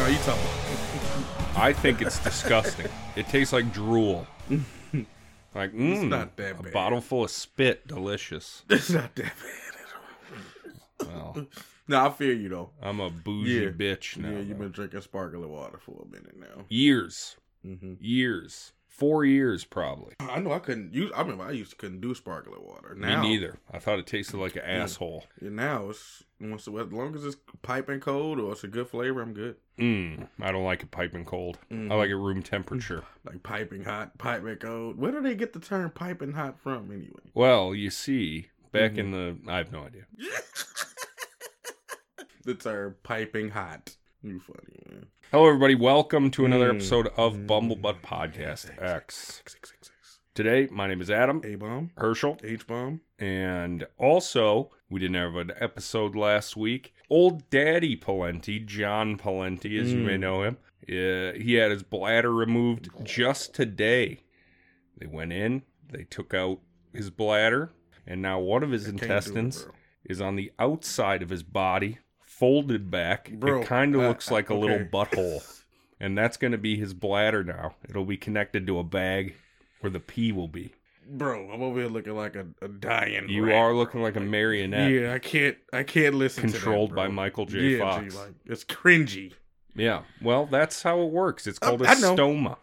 No, you talking I think it's disgusting. It tastes like drool. Like, mm, not that a bottle full of spit, delicious. It's not that bad at all. Well, No, I feel you though. I'm a bougie Yeah. bitch now. yeah, you've been drinking sparkling water for a minute now. years, Mm-hmm. years, four years probably. I know I couldn't use. I remember I used to couldn't do sparkling water. Now, Me neither. I thought it tasted like an asshole. And now it's once as long as it's piping cold or it's a good flavor, I'm good. Mm, I don't like it piping cold. Mhm. I like it room temperature. Like piping hot, piping cold. Where do they get the term piping hot from anyway? Well, you see, back Mm-hmm. in the, I have no idea. the term piping hot. You funny man. Hello, everybody. Welcome to another Mm. episode of. Bumblebutt Podcast X. X, X, X, X. Today, my name is Adam A bomb, Herschel, H bomb. and also we didn't have an episode last week. Old Daddy Palenti, John Palenti, as you may Mm. know him, uh, he had his bladder removed just today. They went in, they took out his bladder, and now one of his Can't do it, intestines is on the outside of his body, folded back. Bro, it kind of uh, looks like a little butthole. And that's going to be his bladder now. It'll be connected to a bag where the pee will be. Bro, I'm over here looking like a, a dying. You rat. are looking like a marionette Yeah, I can't. I can't listen. controlled to that, Controlled by. Michael J. Yeah, Fox. G, like it's cringy. yeah. Well, that's how it works. It's Uh, called a I stoma.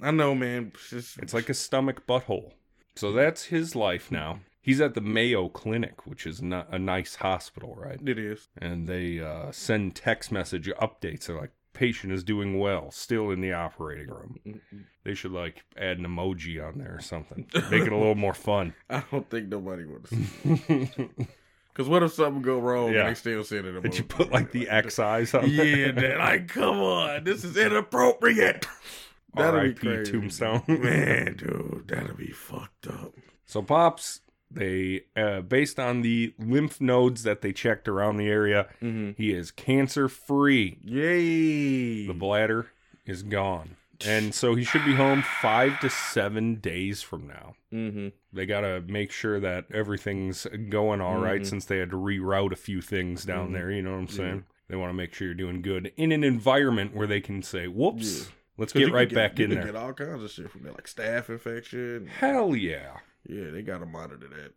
I know, man. It's, just- It's like a stomach butthole. So that's his life now. He's at the Mayo Clinic, which is not a nice hospital, right? it is. and they uh, send text message updates. They're like, patient is doing well, still in the operating room. They should like add an emoji on there or something, make it a little more fun. I don't think nobody would. Because what if something go wrong Yeah. and they still send it? Did you put like the XIs on Yeah, that, like come on, this is inappropriate. That'll be R.I.P. crazy. Tombstone. man, dude, that'll be fucked up. So pops, they uh, based on the lymph nodes that they checked around the area, Mm-hmm. he is cancer free. Yay! The bladder is gone, and so he should be home five to seven days from now. mm-hmm. they got to make sure that everything's going all right Mhm. since they had to reroute a few things down Mhm. there. You know what I'm Yeah. saying? They want to make sure you're doing good in an environment where they can say, "Whoops, Yeah. Let's get right can back in there." Get all kinds of shit from there, like staph infection. Hell yeah! Yeah, they gotta monitor that.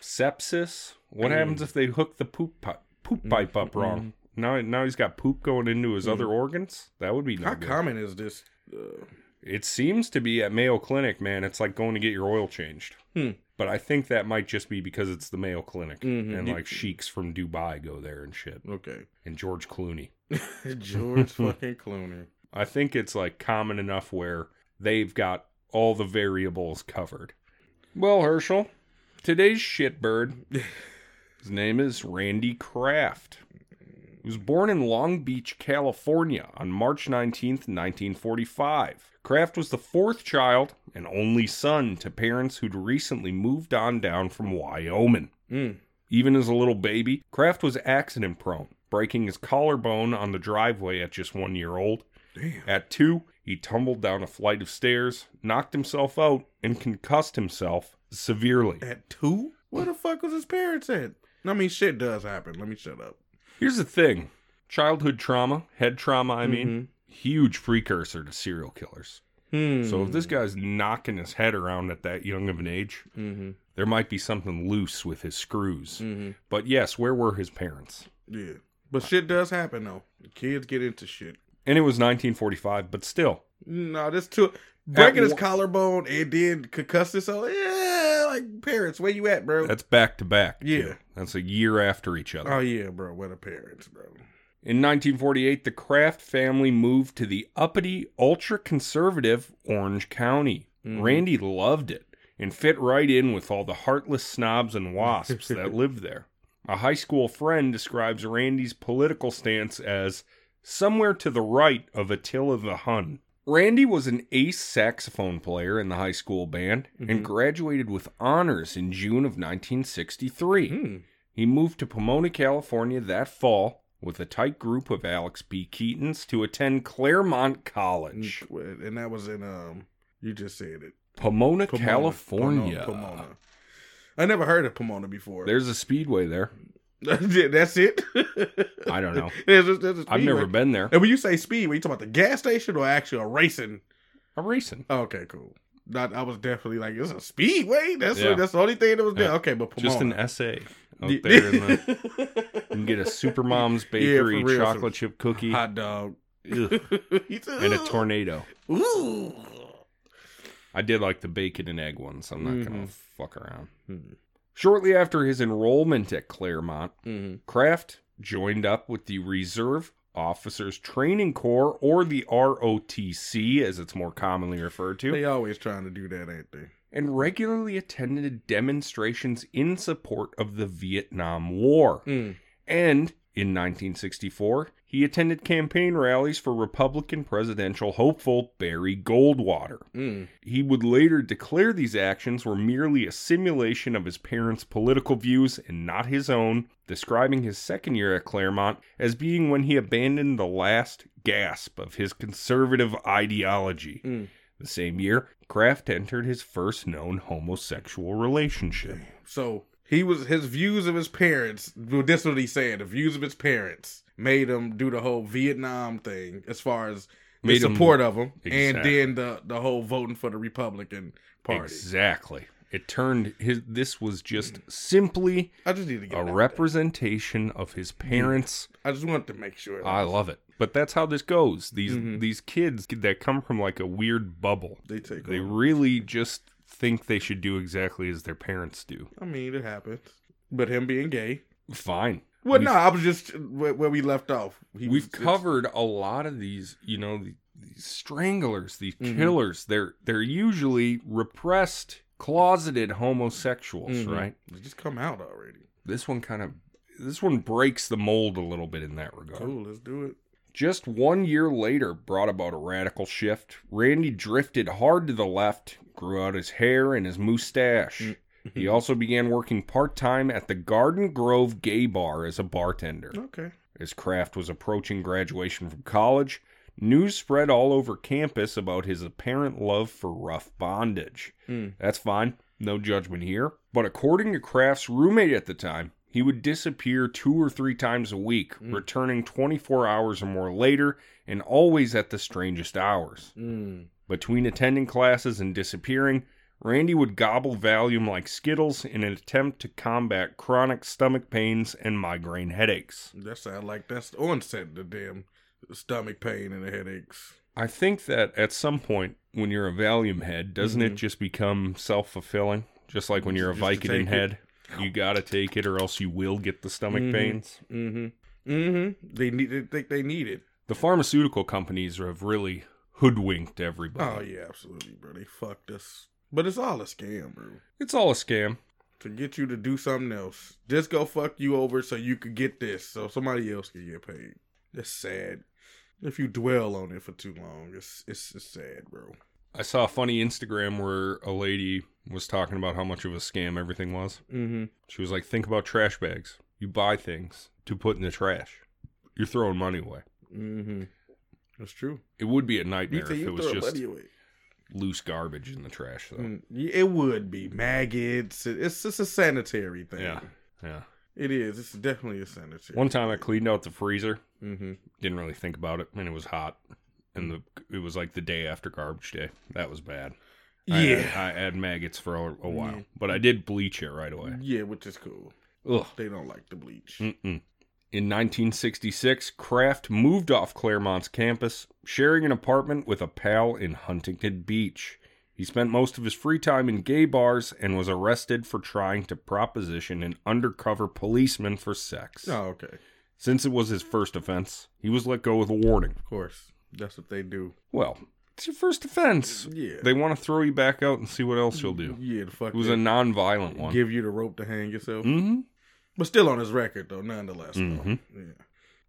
Sepsis. What Mm. happens if they hook the poop pipe, poop pipe up wrong? Now, now he's got poop going into his Mhm. other organs. That would be no How good. common is this? Uh, It seems to be at Mayo Clinic, man. It's like going to get your oil changed. Hmm. But I think that might just be because it's the Mayo Clinic, Mhm. and like sheiks from Dubai go there and shit, okay, and George Clooney. George fucking Clooney. I think it's like common enough where they've got all the variables covered. Well, Herschel, today's shitbird, his name is Randy Kraft. He was born in Long Beach, California on March 19, 1945. Kraft was the fourth child and only son to parents who'd recently moved on down from Wyoming. Mm. Even as a little baby, Kraft was accident prone, breaking his collarbone on the driveway at just one year old. Damn. At two, he tumbled down a flight of stairs, knocked himself out, and concussed himself severely. At two? Where the fuck was his parents at? I mean, shit does happen. Let me shut up. Here's the thing childhood trauma, head trauma, I mean, huge precursor to serial killers. Hmm. So if this guy's knocking his head around at that young of an age, Mm-hmm. there might be something loose with his screws. Mm-hmm. But yes, where were his parents? Yeah. But shit does happen though. Kids get into shit. And it was 1945, but still, No, this too breaking his one- collarbone and then concuss himself. Yeah, like parents, where you at, bro? that's back to back. Yeah. That's a year after each other. oh yeah, bro. Where the parents, bro? In 1948, the Kraft family moved to the uppity, ultra conservative Orange County. Mhm. Randy loved it and fit right in with all the heartless snobs and wasps that lived there. A high school friend describes Randy's political stance as somewhere to the right of Attila the Hun. Randy was an ace saxophone player in the high school band Mhm. and graduated with honors in June of 1963. Hmm. He moved to Pomona, California that fall with a tight group of Alex P. Keatons to attend Claremont College. Mm, And that was in um. You just said it. Pomona, Pomona. California. Pomona. I never heard of Pomona before. There's a speedway there. That's it. I don't know. There's a, there's a I've never been there. And when you say speedway, you talking about the gas station or actually a racing? I'm racing. Oh, okay, cool. Not, I was definitely like, it's a speedway. That's Yeah. that's the only thing that was there. Yeah. Okay, but Pomona. Just an essay out Yeah. there. In the, you can get a Supermom's Bakery for real, chocolate chip cookie hot dog Ugh. And a tornado. Ooh. I did like the bacon and egg ones. I'm not gonna Mhm. fuck around. Mhm. Shortly after his enrollment at Claremont, Mhm. Kraft joined up with the Reserve Officers Training Corps, or the ROTC, as it's more commonly referred to, They always trying to do that, ain't they? and regularly attended demonstrations in support of the Vietnam War. Mm. And in 1964, he attended campaign rallies for Republican presidential hopeful Barry Goldwater. Mm. He would later declare these actions were merely a simulation of his parents' political views and not his own, describing his second year at Claremont as being when he abandoned the last gasp of his conservative ideology. Mm. The same year, Kraft entered his first known homosexual relationship. So he was his views of his parents. Well, this is what he's saying. The views of his parents made him do the whole Vietnam thing, as far as the Made him- support of him, and then the the whole voting for the Republican Party. Exactly. It turned his this was just simply I just need to get a representation of his parents' I just want to make sure. I love it. But that's how this goes. These Mhm. these kids that come from like a weird bubble. they take. They over. really just think they should do exactly as their parents do. I mean, it happens. But him being gay. Fine. Well, We've- no, I was just where, where we left off. He We've was, covered a lot of these, you know, the- these stranglers, these Mhm. killers. They're they're usually repressed, closeted homosexuals, Mhm. right? They just come out already. This one kind of this one breaks the mold a little bit in that regard. Cool, let's do it. Just one year later brought about a radical shift. Randy drifted hard to the left, grew out his hair and his mustache. Mm. He also began working part time at the Garden Grove Gay Bar as a bartender. Okay. As Kraft was approaching graduation from college, news spread all over campus about his apparent love for rough bondage. Mm. That's fine, no judgment here. But according to Kraft's roommate at the time, he would disappear two or three times a week, Mm. returning 24 hours or more later, and always at the strangest hours. Mm. Between attending classes and disappearing, Randy would gobble Valium like Skittles in an attempt to combat chronic stomach pains and migraine headaches. That sound like that's the onset of the damn stomach pain and the headaches. I think that at some point, when you're a Valium head, doesn't it Mhm. just become self fulfilling? Just like when you're a Just Vicodin take it. You gotta take it or else you will get the stomach Mhm. pains. Mm-hmm. Mm-hmm. They need. They think they need it. The pharmaceutical companies have really hoodwinked everybody. Oh yeah, absolutely, bro. They fucked us. But it's all a scam, bro. It's all a scam. To get you to do something else. Just go fuck you over so you could get this, so somebody else can get paid. That's sad. If you dwell on it for too long, it's it's, it's sad, bro. I saw a funny Instagram where a lady was talking about how much of a scam everything was. Mm-hmm. She was like, think about trash bags. You buy things to put in the trash. You're throwing money away. Mm-hmm. That's true. It would be a nightmare if you it was just loose garbage in the trash, though. Mm, it would be maggots. It- It's just a sanitary thing. Yeah. Yeah. It is. It's definitely a sanitary. Thing. One time I cleaned out the freezer. Mm-hmm. Didn't really think about it, and it was hot. And the it was like the day after garbage day. That was bad. I Yeah. had, I had maggots for a, a while, Yeah. but I did bleach it right away. Yeah, which is cool. Ugh. They don't like the bleach. Mm-mm. In 1966, Kraft moved off Claremont's campus, sharing an apartment with a pal in Huntington Beach. He spent most of his free time in gay bars and was arrested for trying to proposition an undercover policeman for sex. Oh, okay. Since it was his first offense, he was let go with a warning. Of course. That's what they do. Well, it's your first offense. Yeah. They want to throw you back out and see what else you'll do. Yeah, the fuck. It was a non-violent one. give you the rope to hang yourself. hmm But still on his record though, nonetheless. though. Mhm. Yeah.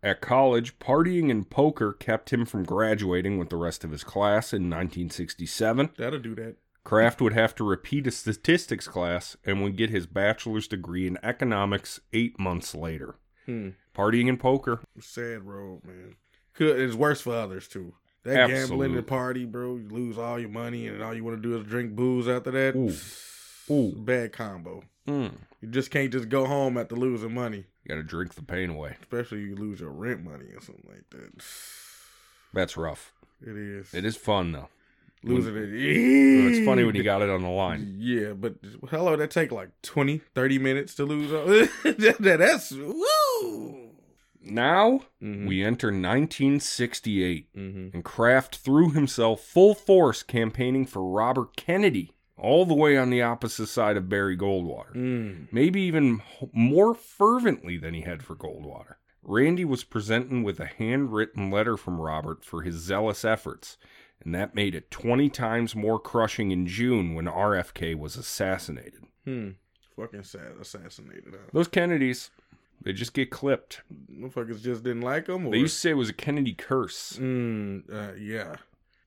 At college, partying and poker kept him from graduating with the rest of his class in 1967. That'll do that. Kraft would have to repeat a statistics class and would get his bachelor's degree in economics eight months later. Hmm. Partying and poker, Sad road, man. Could it's worse for others too. That gambling Absolutely. and party, bro, you lose all your money and all you want to do is drink booze after that. Ooh. Ooh. Bad combo. Mm. You just can't just go home after losing money, You got to drink the pain away. especially you lose your rent money or something like that. That's rough. It is. It is fun though. Losing it. It's funny when you got it on the line. Yeah, but hello, that take like 20, 30 minutes to lose. all- that, that- that's woo. Now Mhm. we enter 1968, Mhm. and Kraft threw himself full force campaigning for Robert Kennedy, all the way on the opposite side of Barry Goldwater. Mm. maybe even more fervently than he had for Goldwater. Randy was presenting with a handwritten letter from Robert for his zealous efforts, and that made it 20 times more crushing in June when RFK was assassinated. Hmm. Fucking sad, assassinated. Huh? Those Kennedys, they just get clipped. Motherfuckers just didn't like them. Or? They used to say it was a Kennedy curse. Mm, uh, yeah.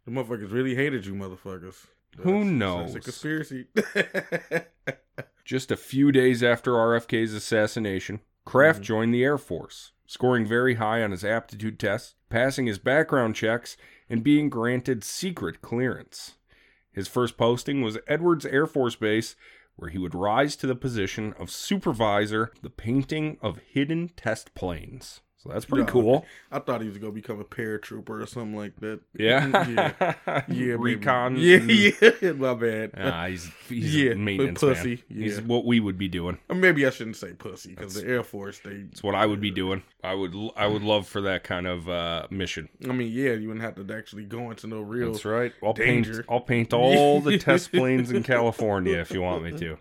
The motherfuckers really hated you, motherfuckers. Who knows? That's a conspiracy. Just a few days after RFK's assassination, Kraft Mhm. joined the Air Force, scoring very high on his aptitude tests, passing his background checks, and being granted secret clearance. His first posting was Edwards Air Force Base, where he would rise to the position of supervisor the painting of hidden test planes. So that's pretty Yeah, cool. I thought he was gonna become a paratrooper or something like that. Yeah. yeah, yeah. Recon. Yeah, yeah. My bad. Ah, he's he's Yeah, a maintenance pussy, man. He's what we would be doing. Or maybe I shouldn't say pussy because the Air Force they. It's what I would be doing. I would I would love for that kind of uh, mission. I mean, yeah, you wouldn't have to actually go into no real. That's right. I'll danger. paint I'll paint all the test planes in California if you want me to.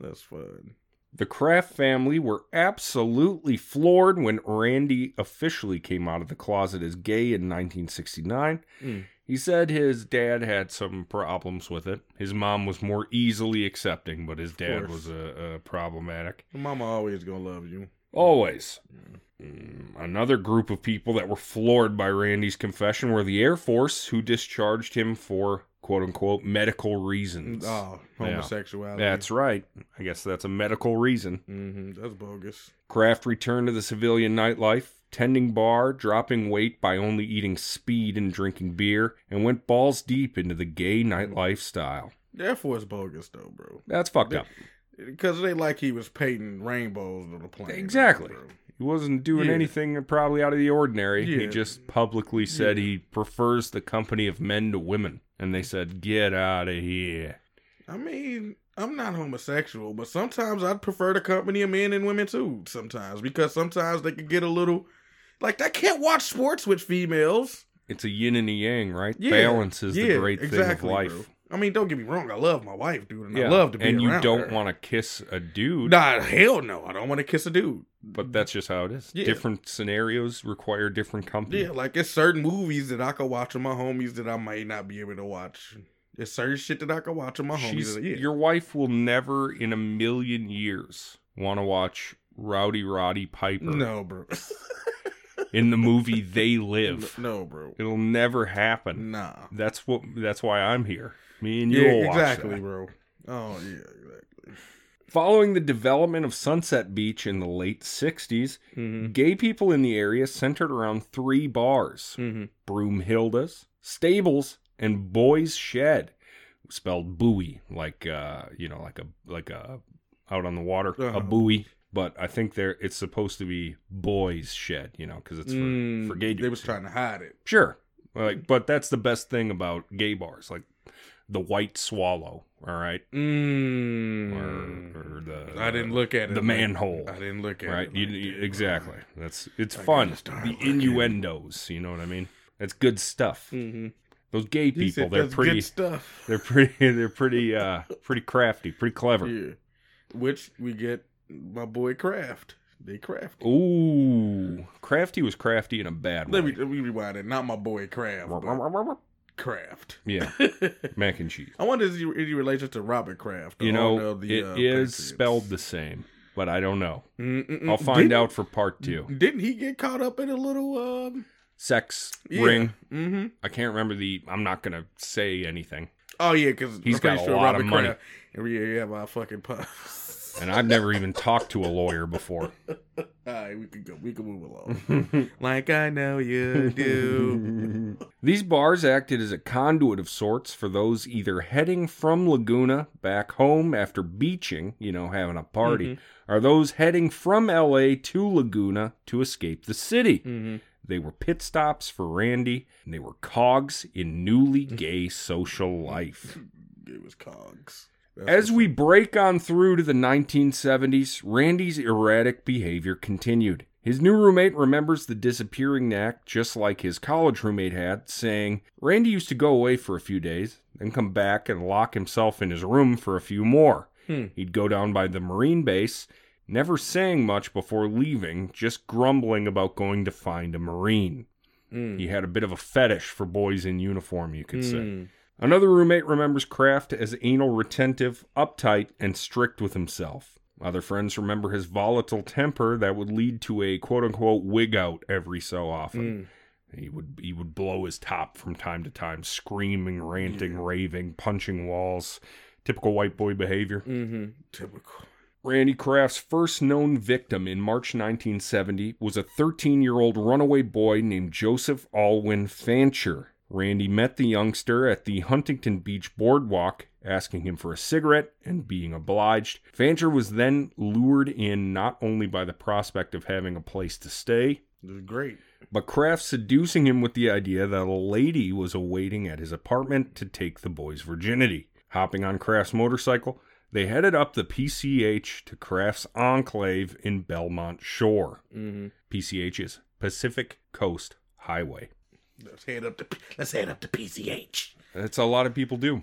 That's fun. The Kraft family were absolutely floored when Randy officially came out of the closet as gay in 1969. Mm. He said his dad had some problems with it. His mom was more easily accepting, but his dad course. was a, uh, problematic. Mama always gonna love you. Always. Mm, Another group of people that were floored by Randy's confession were the Air Force, who discharged him for quote unquote medical reasons. Oh, Yeah. homosexuality. That's right. I guess that's a medical reason. hmm That's bogus. Kraft returned to the civilian nightlife, tending bar, dropping weight by only eating speed and drinking beer, and went balls deep into the gay nightlife style. The Air Force bogus though, bro. That's fucked up. Because they like he was painting rainbows on the plane. Exactly. bro. He wasn't doing Yeah. anything probably out of the ordinary. He just publicly said Yeah. he prefers the company of men to women. And they said, get out of here. I mean, I'm not homosexual, but sometimes I'd prefer the company of men and women too. Sometimes because sometimes they could get a little like I can't watch sports with females. It's a yin and a yang, right? Yeah, Balance is yeah, the great exactly, thing of life. bro. I mean, don't get me wrong. I love my wife, dude, and. I love to be and you around don't want to kiss a dude, Nah, hell no. I don't want to kiss a dude. but that's just how it is. Yeah. Different scenarios require different company. Yeah, like it's certain movies that I could watch with my homies that I might not be able to watch. There's certain shit that I could watch with my homies. She's, yeah. Your wife will never in a million years want to watch Rowdy Roddy Piper no, bro. in the movie They Live. no, bro. It'll never happen. Nah. That's what. That's why I'm here. Me and you Yeah, exactly, bro. Oh yeah, exactly. Following the development of Sunset Beach in the late 60s, Mm-hmm. gay people in the area centered around three bars Mm-hmm. Broomhilda's, Stables, and Boy's Shed. Spelled buoy, like uh, you know, like a like a out on the water, Uh-huh. a buoy. But I think there it's supposed to be Boy's Shed, you know, because it's for, Mm, for gay dudes. They was trying to hide it. Sure. Like, but that's the best thing about gay bars, like the White Swallow. All right, Mm. or, or the I didn't look at it. the manhole. I didn't look at right. it. Right, like exactly. That's it's I fun. The innuendos. You know what I mean? That's good stuff. Mhm. Those gay people, they're pretty. good stuff. They're pretty. They're pretty. Uh, pretty crafty. Pretty clever. Yeah. Which we get my boy Kraft. They crafty. Ooh, crafty was crafty in a bad way. Let me let me rewind it. Not my boy Kraft. Kraft. yeah, mac and cheese. I wonder is he any relation to Robert Kraft? You know, the, it uh, is spelled the same, but I don't know. Mm-mm-mm. I'll find Didn't- out for part two. Didn't he get caught up in a little um Sex yeah. ring. Mm-hmm. I can't remember the. I'm not gonna say anything. Oh yeah, because He's got a sure lot Robert of money. Kraft. Yeah, yeah, my fucking puff. And I've never even talked to a lawyer before. All right, we can go. We can move along. like I know you do. These bars acted as a conduit of sorts for those either heading from Laguna back home after beaching, you know, having a party, or those heading from LA to Laguna to escape the city. Mm-hmm. They were pit stops for Randy, and they were cogs in newly gay social life. It was cogs. As we break on through to the 1970s, Randy's erratic behavior continued. His new roommate remembers the disappearing knack just like his college roommate had, saying, Randy used to go away for a few days, then come back and lock himself in his room for a few more. Hmm. He'd go down by the Marine base, never saying much before leaving, just grumbling about going to find a Marine. Mm. He had a bit of a fetish for boys in uniform, you could say. Another roommate remembers Kraft as anal retentive, uptight, and strict with himself. Other friends remember his volatile temper that would lead to a quote unquote wig out every so often. Mm. He would he would blow his top from time to time, screaming, ranting, raving, punching walls. Typical white boy behavior. Mm-hmm. Typical. Randy Kraft's first known victim in March 1970 was a 13 year old runaway boy named Joseph Alwyn Fancher. Randy met the youngster at the Huntington Beach boardwalk, asking him for a cigarette and being obliged. Fancher was then lured in not only by the prospect of having a place to stay, great. but Kraft seducing him with the idea that a lady was awaiting at his apartment to take the boy's virginity. Hopping on Kraft's motorcycle, they headed up the PCH to Kraft's enclave in Belmont Shore. Mm-hmm. PCH is Pacific Coast Highway. Let's head up to let's head up to PCH. That's a lot of people do.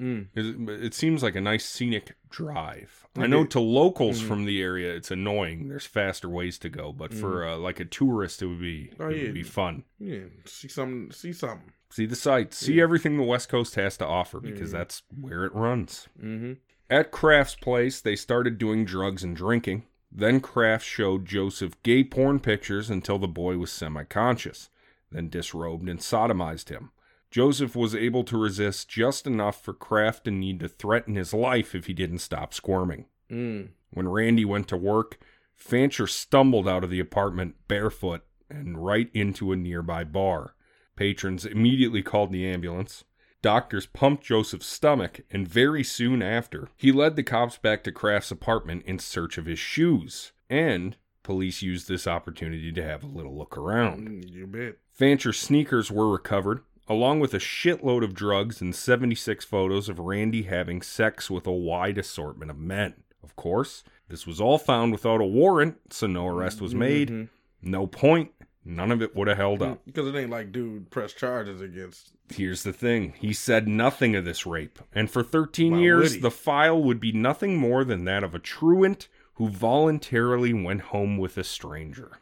Mm. It, it seems like a nice scenic drive. I know to locals Mhm. from the area, it's annoying. There's faster ways to go, but for uh, like a tourist, it would be Oh, it yeah. would be fun. Yeah, see something. See something. See the sights, see Yeah. everything the West Coast has to offer because Yeah. that's where it runs. Mm-hmm. At Kraft's place, they started doing drugs and drinking. Then Kraft showed Joseph gay porn pictures until the boy was semi conscious, then disrobed and sodomized him. Joseph was able to resist just enough for Kraft to need to threaten his life if he didn't stop squirming. Mm. When Randy went to work, Fancher stumbled out of the apartment barefoot and right into a nearby bar. Patrons immediately called the ambulance. Doctors pumped Joseph's stomach, and very soon after, he led the cops back to Kraft's apartment in search of his shoes. And police used this opportunity to have a little look around. Mm, You bet. Fancher's sneakers were recovered, along with a shitload of drugs and 76 photos of Randy having sex with a wide assortment of men. Of course, this was all found without a warrant, so no arrest was made. Mhm. No point. None of it would have held up. Because it ain't like dude press charges against. Here's the thing he said nothing of this rape, and for 13 Why years, the file would be nothing more than that of a truant who voluntarily went home with a stranger.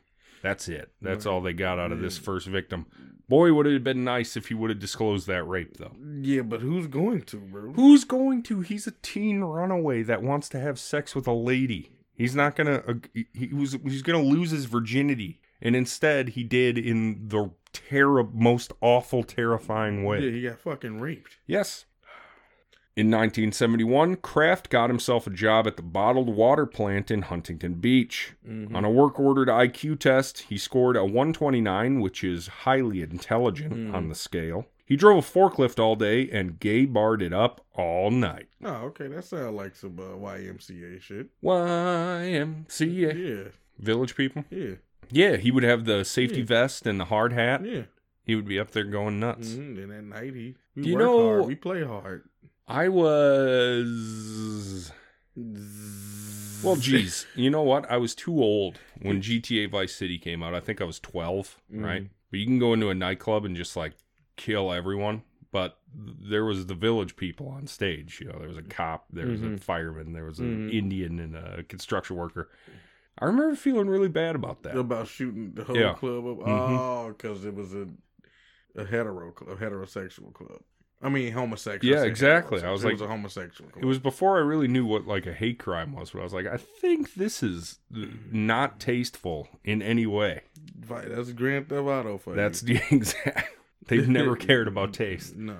That's it. That's all they got out of this first victim. Boy, would it have been nice if he would have disclosed that rape, though. Yeah, but who's going to, bro? Who's going to? He's a teen runaway that wants to have sex with a lady. He's not gonna. Uh, he- was. He's gonna lose his virginity, and instead, he did in the terror, most awful, terrifying way. Yeah, he got fucking raped. Yes. In 1971, Kraft got himself a job at the bottled water plant in Huntington Beach. Mhm. On a work ordered IQ test, he scored a 129, which is highly intelligent Mm. on the scale. He drove a forklift all day and gay barred it up all night. Oh, okay. That sounds like some uh, YMCA shit. YMCA. Yeah, Village people? yeah, Yeah, he would have the safety Yeah. vest and the hard hat. yeah. He would be up there going nuts. Mm-hmm. And at night, he we you work know- hard. We play hard. I was. Well, geez, you know what? I was too old when GTA Vice City came out. I think I was 12, right? Mhm. But you can go into a nightclub and just like kill everyone. But there was the village people on stage. You know, there was a cop, there was a Mhm. fireman, there was an Mhm. Indian, and a construction worker. I remember feeling really bad about that. about shooting the whole Yeah. club up. Mhm. Oh, because it was a a hetero club, a heterosexual club. I mean, homosexual. Yeah, exactly. I was like, it was a homosexual. It was before I really knew what like a hate crime was, but I was like, I think this is not tasteful in any way. Right, that's Grand Theft Auto for you. That's the exact. They've never cared about taste. No.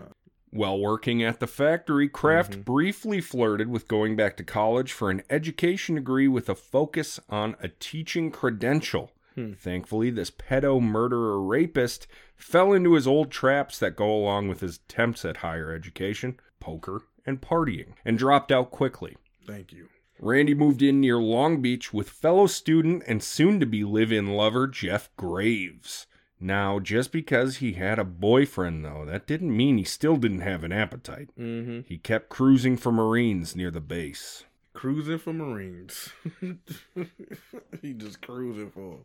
While working at the factory, Kraft mm-hmm. briefly flirted with going back to college for an education degree with a focus on a teaching credential. Hmm. Thankfully, this pedo murderer rapist fell into his old traps that go along with his attempts at higher education, poker, and partying, and dropped out quickly. Thank you. Randy moved in near Long Beach with fellow student and soon to be live in lover Jeff Graves. Now, just because he had a boyfriend, though, that didn't mean he still didn't have an appetite. Mm-hmm. He kept cruising for Marines near the base. Cruising for Marines. he just cruising for.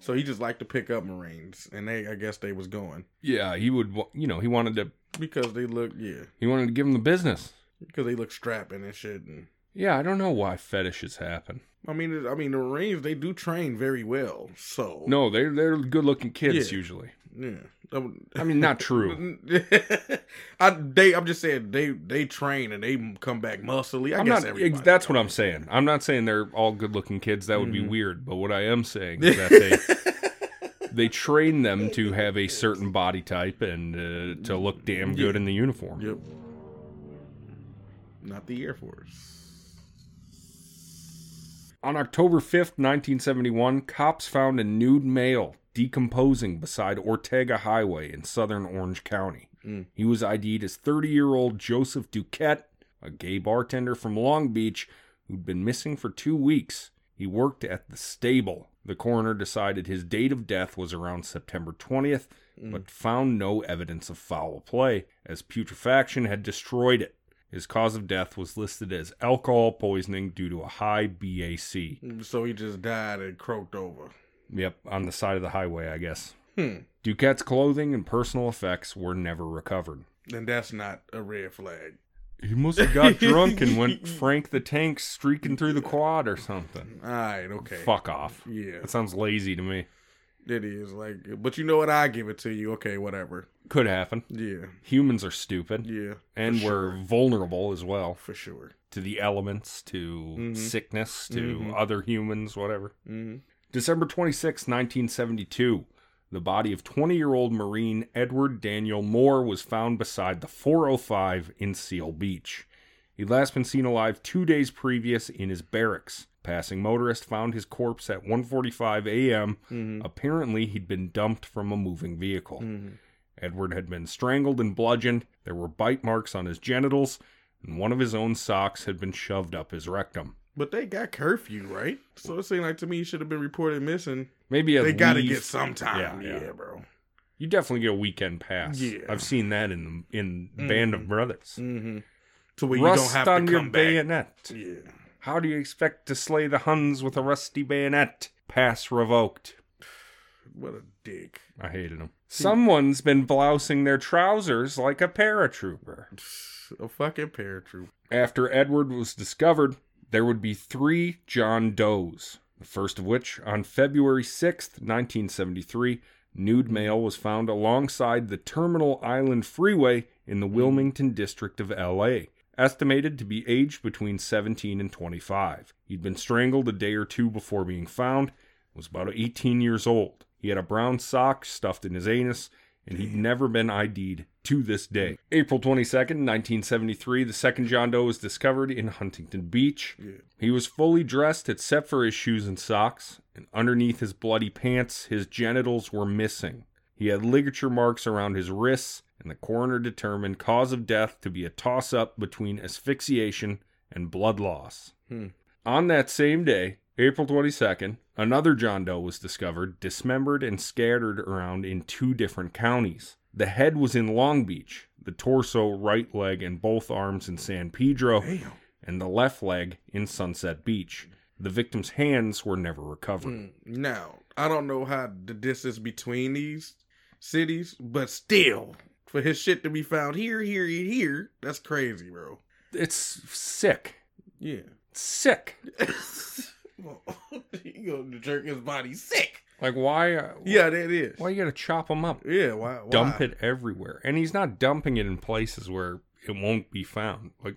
So he just liked to pick up Marines, and they, I guess, they was going Yeah, he would, wa- you know, he wanted to, because they look, yeah, he wanted to give him the business. because they look strapping and shit. And Yeah, I don't know why fetishes happen. I mean, I mean, the Marines they do train very well. So No, they're they're good looking kids Yeah. usually. yeah. I mean, not true. I they I'm just saying they they train and they come back muscly. I I'm guess not. everybody. ex- That's what I'm saying. I'm not saying they're all good-looking kids. That would be Mhm. weird. But what I am saying is that they they train them to have a certain body type and uh, to look damn good in the uniform. Yep. Not the Air Force. On October 5th, 1971, cops found a nude male decomposing beside Ortega Highway in southern Orange County. Mm. He was ID'd as 30 year old Joseph Dukette, a gay bartender from Long Beach who'd been missing for two weeks. He worked at the stable. The coroner decided his date of death was around September 20th, but found no evidence of foul play, as putrefaction had destroyed it. His cause of death was listed as alcohol poisoning due to a high BAC. So he just died and croaked over. Yep, on the side of the highway, I guess. Hmm. Dukette's clothing and personal effects were never recovered. Then that's not a red flag. He must have got drunk and went Frank the Tank streaking through the quad or something. All right, okay. Fuck off. Yeah, That sounds lazy to me. It is like, but you know what? I give it to you. Okay, whatever. Could happen. Yeah, Humans are stupid. yeah, and for we're vulnerable as well for sure. to the elements, to Mhm. sickness, to Mhm. other humans, whatever. hmm December 26, 1972. The body of 20 year old Marine Edward Daniel Moore was found beside the 405 in Seal Beach. He'd last been seen alive two days previous in his barracks. Passing motorist found his corpse at 1:45 a.m. hmm Apparently, he'd been dumped from a moving vehicle. hmm Edward had been strangled and bludgeoned. There were bite marks on his genitals, and one of his own socks had been shoved up his rectum. But they got curfew, right? So it seemed like to me he should have been reported missing. Maybe they got to get some time. Yeah, Yeah, yeah. bro. You definitely get a weekend pass. Yeah. I've seen that in the in Band of Brothers. Mm-hmm. To where you Rust don't have to come back. bayonet. Yeah. How do you expect to slay the Huns with a rusty bayonet? Pass revoked. What a dick. I hated him. Someone's been blousing their trousers like a paratrooper. A fucking paratrooper. After Edward was discovered, there would be three John Does. The first of which, on February 6th, 1973, nude male was found alongside the Terminal Island Freeway in the Wilmington district of LA, estimated to be aged between 17 and 25. He'd been strangled a day or two before being found, was about 18 years old. He had a brown sock stuffed in his anus, and he'd never been ID'd to this day. April 22nd, 1973, the second John Doe was discovered in Huntington Beach. Yeah. He was fully dressed except for his shoes and socks, and underneath his bloody pants, his genitals were missing. He had ligature marks around his wrists, and the coroner determined cause of death to be a toss up between asphyxiation and blood loss. Hmm. On that same day, April 22nd, another John Doe was discovered, dismembered and scattered around in two different counties. The head was in Long Beach, the torso, right leg, and both arms in San Pedro, Damn. and the left leg in Sunset Beach. The victim's hands were never recovered. Mm. Now, I don't know how the distance between these cities, but still, for his shit to be found here, here, and here, that's crazy, bro. It's sick. Yeah. Sick. he gonna jerk his body sick. Like why? Uh, Yeah, that is. Why you gotta chop him up? Yeah, why, why? Dump it everywhere, and he's not dumping it in places where it won't be found. Like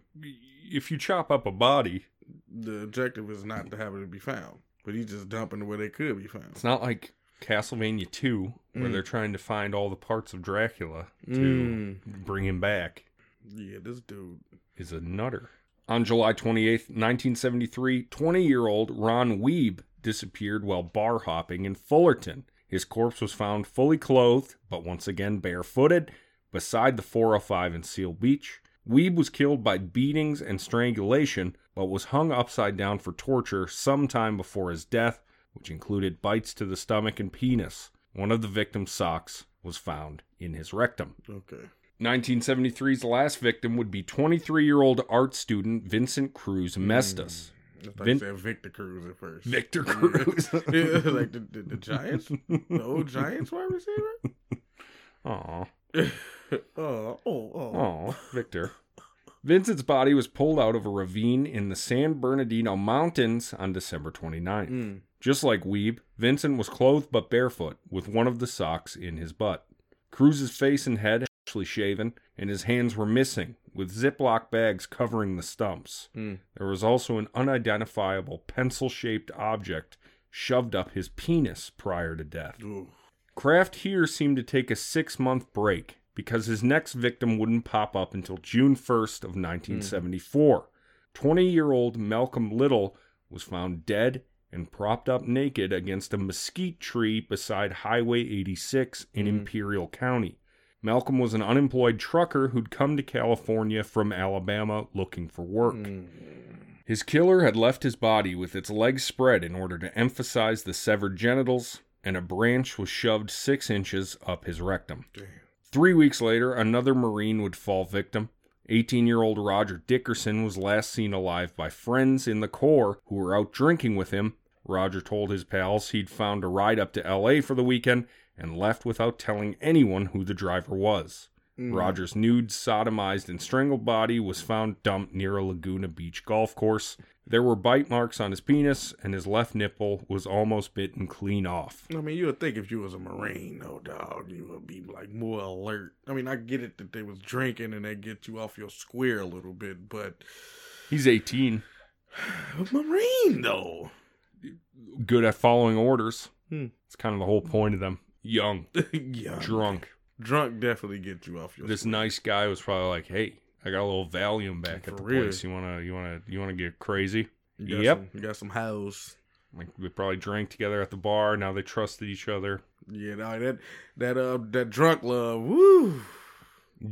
if you chop up a body, The objective is not to have it be found, but he's just dumping it where they could be found. it's not like Castlevania Two, where Mm. they're trying to find all the parts of Dracula to Mm. bring him back. Yeah, this dude. is a nutter. On July 28th, 1973, 20 year old Ron Weeb disappeared while bar hopping in Fullerton. His corpse was found fully clothed, but once again barefooted, beside the 405 in Seal Beach. Weeb was killed by beatings and strangulation, but was hung upside down for torture sometime before his death, which included bites to the stomach and penis. One of the victim's socks was found in his rectum. Okay. 1973's last victim would be 23 year old art student Vincent Cruz Mestas. I Vin- said Victor Cruz at first. Victor Cruz. yeah, like the, the, the Giants, the old Giants wide receiver. Aw, oh, oh, oh. Victor. Vincent's body was pulled out of a ravine in the San Bernardino Mountains on December 29th. Mm. Just like Weeb, Vincent was clothed but barefoot, with one of the socks in his butt. Cruz's face and head actually shaven, and his hands were missing, with Ziploc bags covering the stumps. Mm. There was also an unidentifiable pencil shaped object shoved up his penis prior to death. Ooh. Kraft here seemed to take a six month break because his next victim wouldn't pop up until June 1st of 1974. 20 year old Malcolm Little was found dead and propped up naked against a mesquite tree beside Highway 86 in Mm. Imperial County. Malcolm was an unemployed trucker who'd come to California from Alabama looking for work. Mm. His killer had left his body with its legs spread in order to emphasize the severed genitals, and a branch was shoved six inches up his rectum. Damn. Three weeks later, another Marine would fall victim. 18 year old Roger Dickerson was last seen alive by friends in the Corps who were out drinking with him. Roger told his pals he'd found a ride up to LA for the weekend and left without telling anyone who the driver was. Mm. Roger's nude, sodomized, and strangled body was found dumped near a Laguna Beach golf course. There were bite marks on his penis, and his left nipple was almost bitten clean off. I mean, you would think if you was a Marine, though, dog, you would be like more alert. I mean, I get it that they was drinking and they get you off your square a little bit, but He's 18, Marine though. Good at following orders. Hmm. It's kind of the whole point of them. Young, yeah, drunk. drunk definitely get you off your. This square. nice guy was probably like, "Hey, I got a little Valium back For at the real. place. You wanna, you wanna, you wanna get crazy?" You got Yep. some, you got some house. Like we probably drank together at the bar. Now they trusted each other. Yeah, no, that that uh that drunk love. Woo.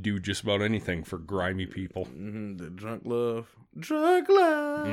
Do just about anything for grimy people. hmm the drunk love. Drunk love.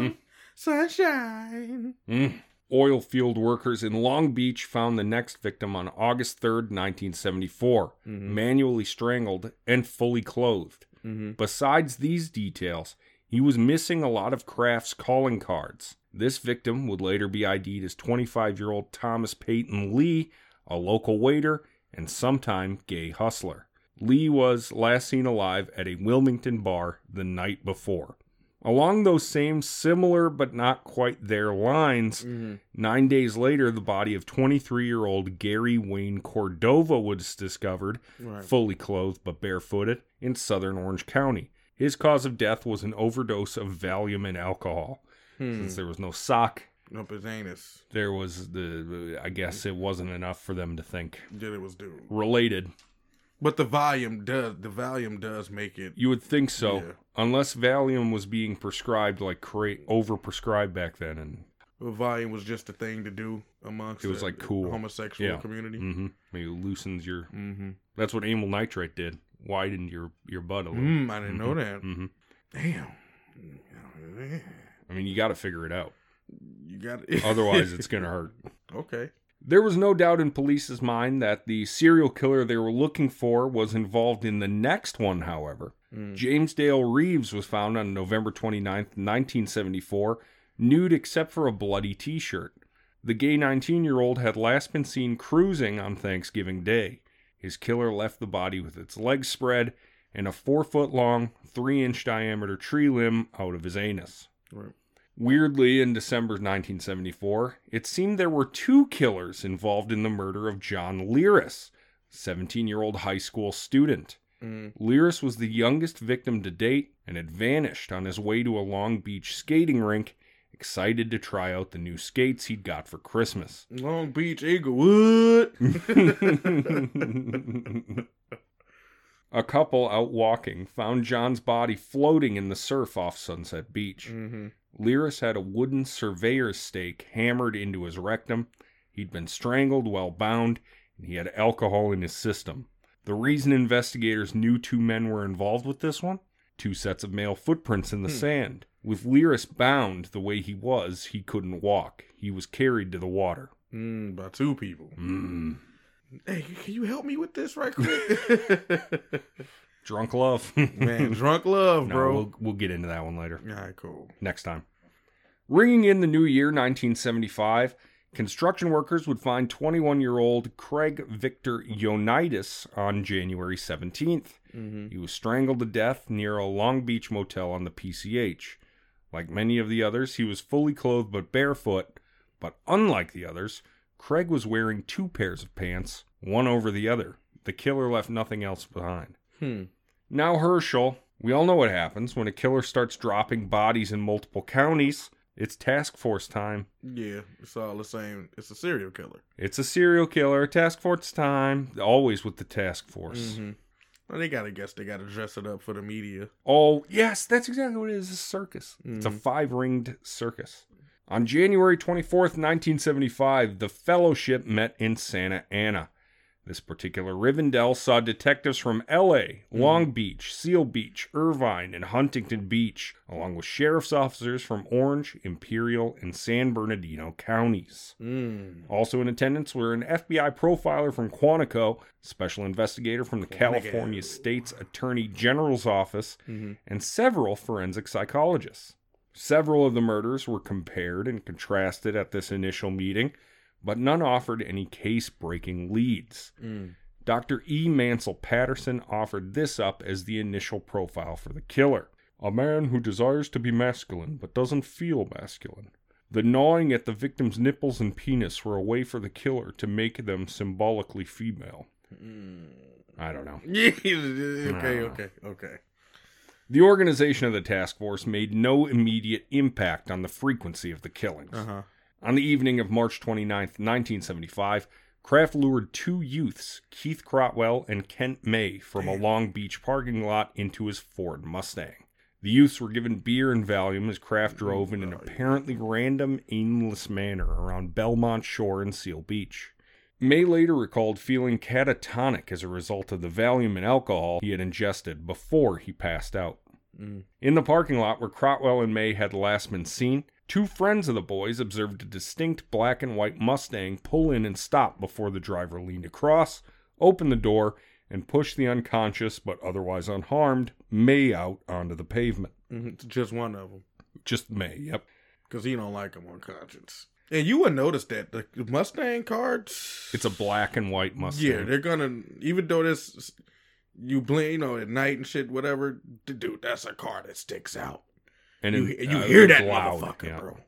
Mm. Sunshine. Mm. Oil field workers in Long Beach found the next victim on August 3rd, 1974, Mm-hmm. manually strangled and fully clothed. Mm-hmm. Besides these details, he was missing a lot of Kraft's calling cards. This victim would later be ID'd as 25 year old Thomas Peyton Lee, a local waiter and sometime gay hustler. Lee was last seen alive at a Wilmington bar the night before. Along those same similar but not quite there lines, Mm-hmm. nine days later, the body of 23 year old Gary Wayne Cordova was discovered Right. fully clothed but barefooted, in southern Orange County. His cause of death was an overdose of Valium and alcohol. Hmm. Since there was no sock, no anus. there was the. I guess it wasn't enough for them to think That it was due. related. But the volume does the volume does make it. You would think so, Yeah. unless Valium was being prescribed like cra- over-prescribed back then, and The volume was just a thing to do amongst. It was, the- like, cool. homosexual Yeah. community. hmm maybe loosens your. Mm-hmm. That's what amyl nitrate did. Widened your your butt a little. Mm, I didn't know that. hmm Damn. I mean, you got to figure it out. You got Otherwise, it's gonna hurt. okay. There was no doubt in police's mind that the serial killer they were looking for was involved in the next one, however. Mm. James Dale Reeves was found on November 29th, 1974, nude except for a bloody t shirt. The gay 19 year old had last been seen cruising on Thanksgiving Day. His killer left the body with its legs spread and a four foot long, three inch diameter tree limb out of his anus. Right. Weirdly, in December 1974, it seemed there were two killers involved in the murder of John Leras, 17 year old high school student. Mm. Leras was the youngest victim to date and had vanished on his way to a Long Beach skating rink, excited to try out the new skates he'd got for Christmas. Long Beach Eaglewood. A couple out walking found John's body floating in the surf off Sunset Beach. Mm-hmm. Leras had a wooden surveyor's stake hammered into his rectum. He'd been strangled while bound, and he had alcohol in his system. The reason investigators knew two men were involved with this one? Two sets of male footprints in the sand. With Leras bound the way he was, he couldn't walk. He was carried to the water. Mm, by two people. Mm. Hey, can you help me with this right quick? Drunk love. Man, drunk love, no, bro. we'll, we'll get into that one later. All right, cool. next time. Ringing in the new year, 1975, construction workers would find 21 year old Craig Victor Ionitis on January 17th. Mm-hmm. He was strangled to death near a Long Beach motel on the PCH. Like many of the others, he was fully clothed but barefoot, but unlike the others, Craig was wearing two pairs of pants, one over the other. The killer left nothing else behind. Hmm. Now, Herschel, we all know what happens when a killer starts dropping bodies in multiple counties. It's task force time. Yeah, it's all the same. It's a serial killer. It's a serial killer. Task force time. Always with the task force. Mm-hmm. Well, they gotta guess they gotta dress it up for the media. Oh, yes, that's exactly what it is. A circus. It's a five ringed circus. On January 24th, 1975, the fellowship met in Santa Ana. This particular Rivendell saw detectives from LA, Long Beach, Seal Beach, Irvine, and Huntington Beach, along with sheriff's officers from Orange, Imperial, and San Bernardino counties. Mm. Also in attendance were an FBI profiler from Quantico, special investigator from the California State's Attorney General's office, Mm-hmm. and several forensic psychologists. Several of the murders were compared and contrasted at this initial meeting, but none offered any case breaking leads. Mm. Dr. E. Mansell Pattison offered this up as the initial profile for the killer a man who desires to be masculine but doesn't feel masculine. The gnawing at the victim's nipples and penis were a way for the killer to make them symbolically female. Mm. I don't know. Okay. Okay. Okay. The organization of the task force made no immediate impact on the frequency of the killings. Uh huh. On the evening of March 29, 1975, Kraft lured two youths, Keith Crotwell and Kent May, from a Long Beach parking lot into his Ford Mustang. The youths were given beer and Valium as Kraft drove in an apparently random, aimless manner around Belmont Shore and Seal Beach. May later recalled feeling catatonic as a result of the Valium and alcohol he had ingested before he passed out. Mm. In the parking lot where Crotwell and May had last been seen, two friends of the boys observed a distinct black and white Mustang pull in and stop before the driver leaned across, opened the door, and pushed the unconscious but otherwise unharmed May out onto the pavement. hmm It's just one of them Just May, yep. because he don't like him on conscience. And you would notice that the Mustang cards. It's a black and white Mustang. Yeah, they're gonna even though this you blink, you know, at night and shit, whatever. Dude, that's a car that sticks out. and You, it- you uh, hear that loud, motherfucker, yeah. bro.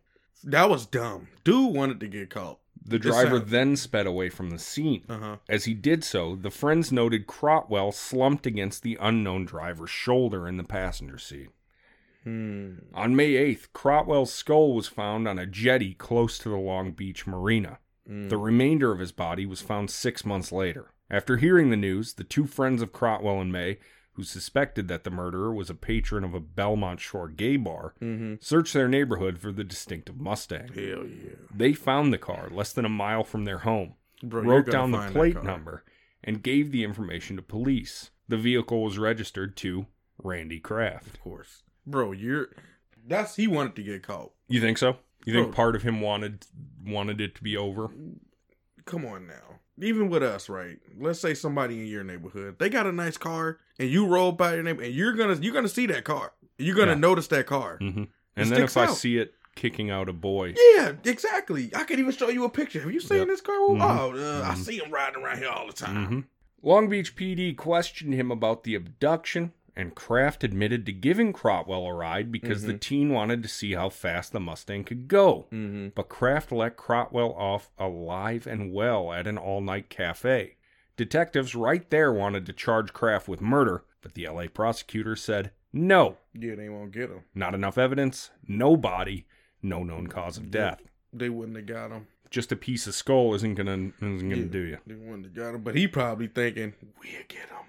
That was dumb. Dude wanted to get caught. The driver then sped away from the scene. Uh huh. As he did so, the friends noted Crotwell slumped against the unknown driver's shoulder in the passenger seat. Hmm. On May 8th, Crotwell's skull was found on a jetty close to the Long Beach marina. Mm. The remainder of his body was found six months later. After hearing the news, the two friends of Crotwell and May, who suspected that the murderer was a patron of a Belmont Shore gay bar, Mm-hmm. searched their neighborhood for the distinctive Mustang. Hell yeah, They found the car less than a mile from their home, bro. wrote down the plate number, and gave the information to police. The vehicle was registered to Randy Kraft. Of course, bro. You're that's he wanted to get caught. You think so? You think Bro. part of him wanted wanted it to be over? Come on now. Even with us, right? Let's say somebody in your neighborhood, they got a nice car, and you roll by your neighbor, and you're gonna you're gonna see that car. You're gonna Yeah. notice that car. hmm And then if sticks I see it kicking out a boy, Yeah, exactly. I could even show you a picture. Have you seen Yep. this car? Mhm. Oh, uh, I Mhm. see him riding around here all the time. Mhm. Long Beach PD questioned him about the abduction, and Kraft admitted to giving Crotwell a ride because the teen wanted to see how fast the Mustang could go. Mm-hmm. But Kraft let Crotwell off alive and well at an all night cafe. Detectives right there wanted to charge Kraft with murder, but the LA prosecutor said no, Yeah, they won't get him. not enough evidence, no body, no known cause of death. They wouldn't have got him. Just a piece of skull isn't gonna isn't gonna Yeah. do you. They wouldn't have got him. But he probably thinking, we'll get him.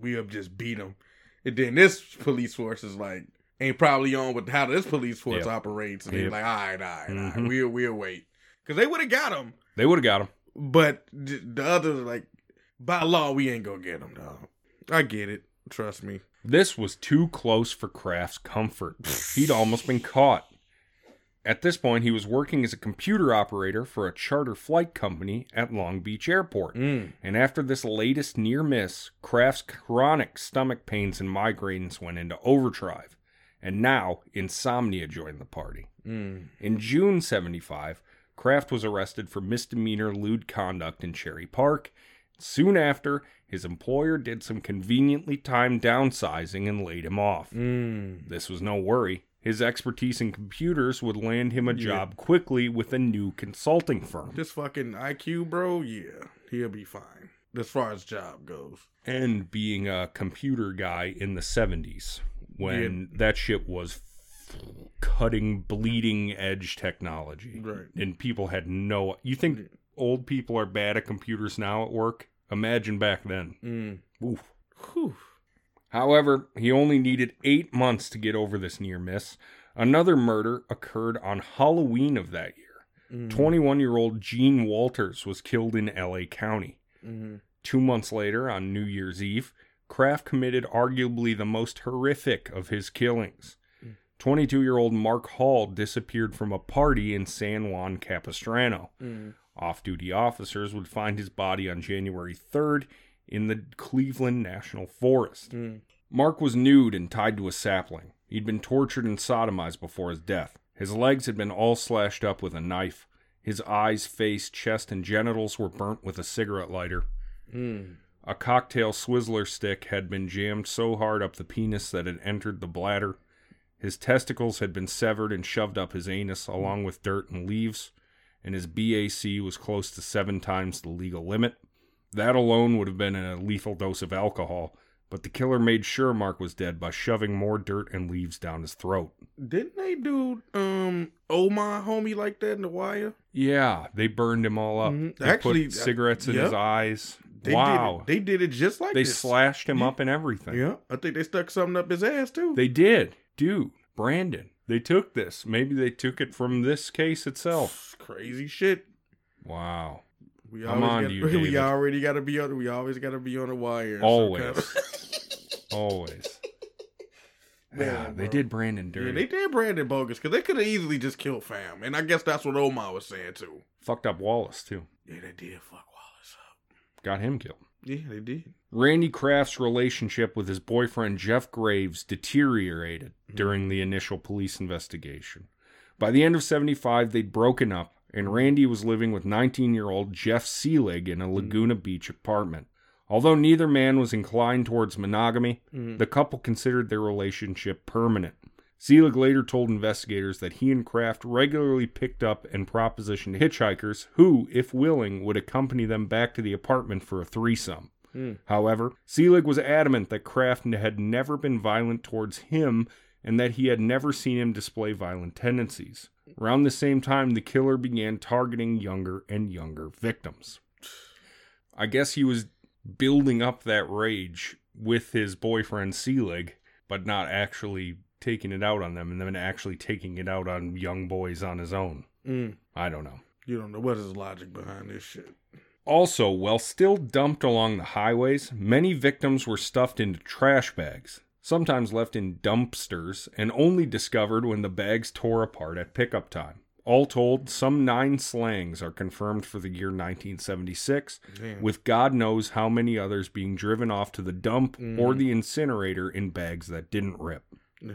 we'll just beat them. And then this police force is like, ain't probably on with how this police force Yep. operates. And they're like, all right, all right, all right, Mhm. we'll, we'll wait. Because they would have got him. They would have got him. But the the others are like, by law, we ain't gonna get him, dog. I get it. Trust me. This was too close for Kraft's comfort. He'd almost been caught. At this point, he was working as a computer operator for a charter flight company at Long Beach Airport. Mm. And after this latest near miss, Kraft's chronic stomach pains and migraines went into overdrive. And now, insomnia joined the party. Mm. In June 75, Kraft was arrested for misdemeanor lewd conduct in Cherry Park. Soon after, his employer did some conveniently timed downsizing and laid him off. Mm. This was no worry. His expertise in computers would land him a Yeah. job quickly with a new consulting firm. This fucking IQ, bro, yeah, he'll be fine. As far as job goes. And being a computer guy in the 70s when that shit was cutting, bleeding edge technology. Right. and people had no you think old people are bad at computers now at work imagine back then Mm. Oof. Whew. However he only needed eight months to get over this near miss another murder occurred on halloween of that year Mm. 21 year old gene walters was killed in la county Mhm. two months later on new year's eve kraft committed arguably the most horrific of his killings 22 year old mark hall disappeared from a party in san juan capistrano Mm. Off duty officers would find his body on January 3rd in the Cleveland National Forest. Mm. Mark was nude and tied to a sapling. He'd been tortured and sodomized before his death. His legs had been all slashed up with a knife. His eyes, face, chest, and genitals were burnt with a cigarette lighter. Mm. A cocktail Swizzler stick had been jammed so hard up the penis that it entered the bladder. His testicles had been severed and shoved up his anus, along with dirt and leaves, and his BAC was close to seven times the legal limit. That alone would have been a lethal dose of alcohol, but the killer made sure Mark was dead by shoving more dirt and leaves down his throat. Didn't they do um oh my homie like that in the wire? Yeah, they burned him all up. Mhm. They Actually, put cigarettes in his yep. eyes. They wow. Did it, they did it just like They this. slashed him Yeah. up and everything. Yeah, I think they stuck something up his ass too. They did. Dude, Brandon. They took this. Maybe they took it from this case itself. Crazy shit. Wow. We I'm always on got, to you, We David. already got to be on. We always got to be on the wire. Always. kind Always. Man, yeah, they did Brandon dirty. Yeah, they did Brandon bogus because they could have easily just killed fam, and I guess that's what Omar was saying too. Fucked up Wallace, too. Yeah, they did fuck Wallace up. Got him killed. Yeah, they did. Randy Kraft's relationship with his boyfriend Jeff Graves deteriorated mm-hmm. during the initial police investigation. By the end of 75, they'd broken up, and Randy was living with 19 year old Jeff Seelig in a Laguna Beach apartment. Although neither man was inclined towards monogamy, Mm. the couple considered their relationship permanent. Seelig later told investigators that he and Kraft regularly picked up and propositioned hitchhikers who, if willing, would accompany them back to the apartment for a threesome. Mm. However, Seelig was adamant that Kraft had never been violent towards him and that he had never seen him display violent tendencies. Around the same time, the killer began targeting younger and younger victims. I guess he was building up that rage with his boyfriend Seelig, but not actually taking it out on them and then actually taking it out on young boys on his own. Mm. I don't know. You don't know what is the logic behind this shit. Also, while still dumped along the highways, many victims were stuffed into trash bags, sometimes left in dumpsters, and only discovered when the bags tore apart at pickup time. All told, some nine slangs are confirmed for the year 1976, Damn. with God knows how many others being driven off to the dump Mm. or the incinerator in bags that didn't rip.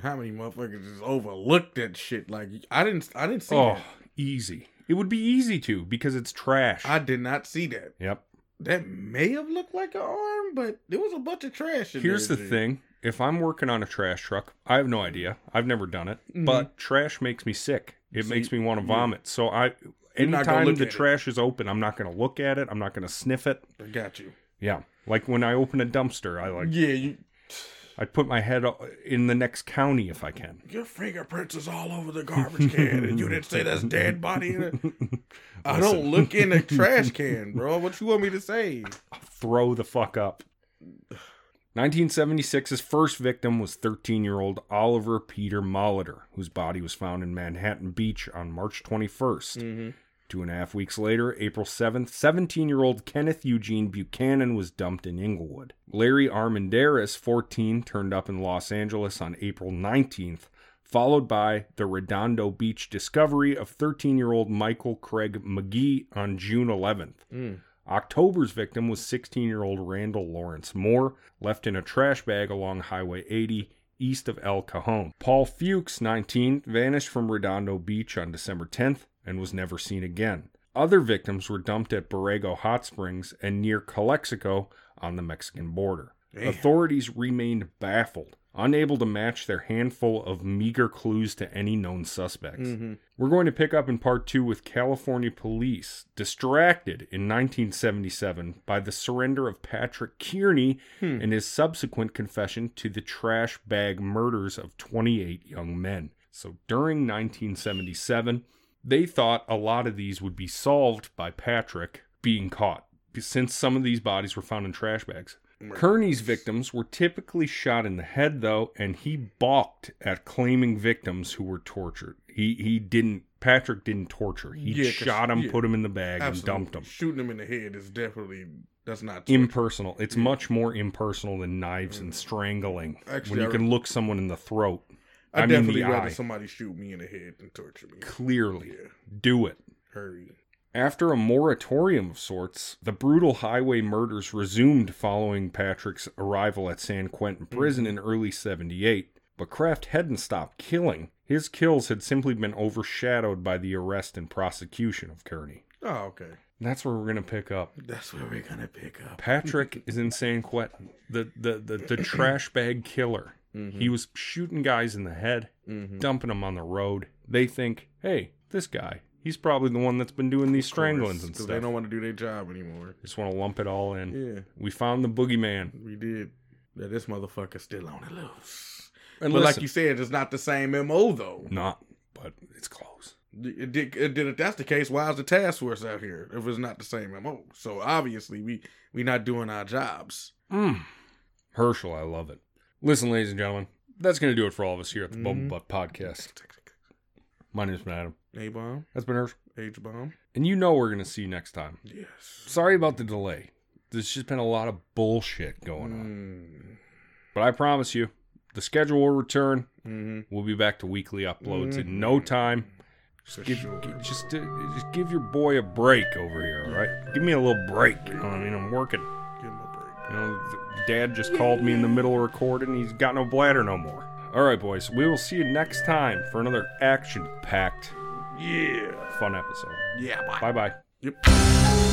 How many motherfuckers just overlooked that shit? Like I didn't, I didn't see Oh, that. easy. It would be easy to because it's trash. I did not see that. yep. That may have looked like an arm, but there was a bunch of trash in Here's the there. G. thing. If I'm working on a trash truck, I have no idea. I've never done it, Mhm. but trash makes me sick. It See, makes me want to yeah. vomit. So I, You're not gonna anytime look the at it. trash is open, I'm not going to look at it. I'm not going to sniff it. I got you. Yeah, like when I open a dumpster, I like Yeah, you, I put my head in the next county if I can. your fingerprints is all over the garbage can, and you didn't say that's dead body. In it. I don't look in the trash can, bro. What you want me to say? Throw the fuck up. 1976's first victim was 13 year old Oliver Peter Molitor, whose body was found in Manhattan Beach on March 21st. Mm-hmm. Two and a half weeks later, April 7th, 17 year old Kenneth Eugene Buchanan was dumped in Inglewood. Larry Armendariz, 14, turned up in Los Angeles on April 19th, followed by the Redondo Beach discovery of 13 year old Michael Craig McGee on June 11th. Mm. October's victim was 16 year old Randall Lawrence Moore, left in a trash bag along Highway 80 east of El Cajon. Paul Fuchs, 19, vanished from Redondo Beach on December 10th and was never seen again. Other victims were dumped at Borrego Hot Springs and near Calexico on the Mexican border. Damn. Authorities remained baffled, unable to match their handful of meager clues to any known suspects. Mm-hmm. We're going to pick up in part two with California police distracted in 1977 by the surrender of Patrick Kearney Hmm. and his subsequent confession to the trash bag murders of 28 young men. So during 1977, they thought a lot of these would be solved by Patrick being caught, since some of these bodies were found in trash bags. Kearney's victims were typically shot in the head, though, and he balked at claiming victims who were tortured. He he didn't. Patrick didn't torture. He Yeah, shot him, yeah. put him in the bag, Absolutely. and dumped him. Shooting him in the head is definitely that's not torture. Impersonal. It's much more impersonal than knives and mm. strangling. Actually, when you I- can look someone in the throat, I, I mean definitely the rather eye. somebody shoot me in the head than torture me. clearly, Yeah, do it. hurry. After a moratorium of sorts, the brutal highway murders resumed following Patrick's arrival at San Quentin hmm. Prison in early 78. But Kraft hadn't stopped killing. His kills had simply been overshadowed by the arrest and prosecution of Kearney. Oh, okay. And that's where we're going to pick up. That's where we're gonna pick up. Patrick is in San Quentin, the, the, the, the trash bag killer. Mm-hmm. He was shooting guys in the head, Mhm. dumping them on the road. They think, hey, this guy, he's probably the one that's been doing these stranglings and stuff. they don't want to do their job anymore. Just want to lump it all in. Yeah, We found the boogeyman. we did. Yeah, this motherfucker's still on the loose. And but like you said, it's not the same MO though. not, but it's close. It did, it did, if that's the case, why is the task force out here if it's not the same MO? So obviously we we not doing our jobs. Mm. Herschel, I love it. Listen, ladies and gentlemen, that's going to do it for all of us here at the Mhm. Bubble Butt Podcast. My name's been Adam. A bomb, That's been Herschel. H bomb. And you know we're going to see you next time. Yes. Sorry about the delay. There's just been a lot of bullshit going on. Mm. But I promise you, the schedule will return. Mm-hmm. We'll be back to weekly uploads Mhm. in no time. For Give, sure. just, uh, just give your boy a break over here, all right? Give me a little break. You know what I mean? I'm working. You know, Dad just called me in the middle of recording. He's got no bladder no more. All right, boys. We will see you next time for another action-packed, Yeah. fun episode. Yeah. Bye bye. Yep.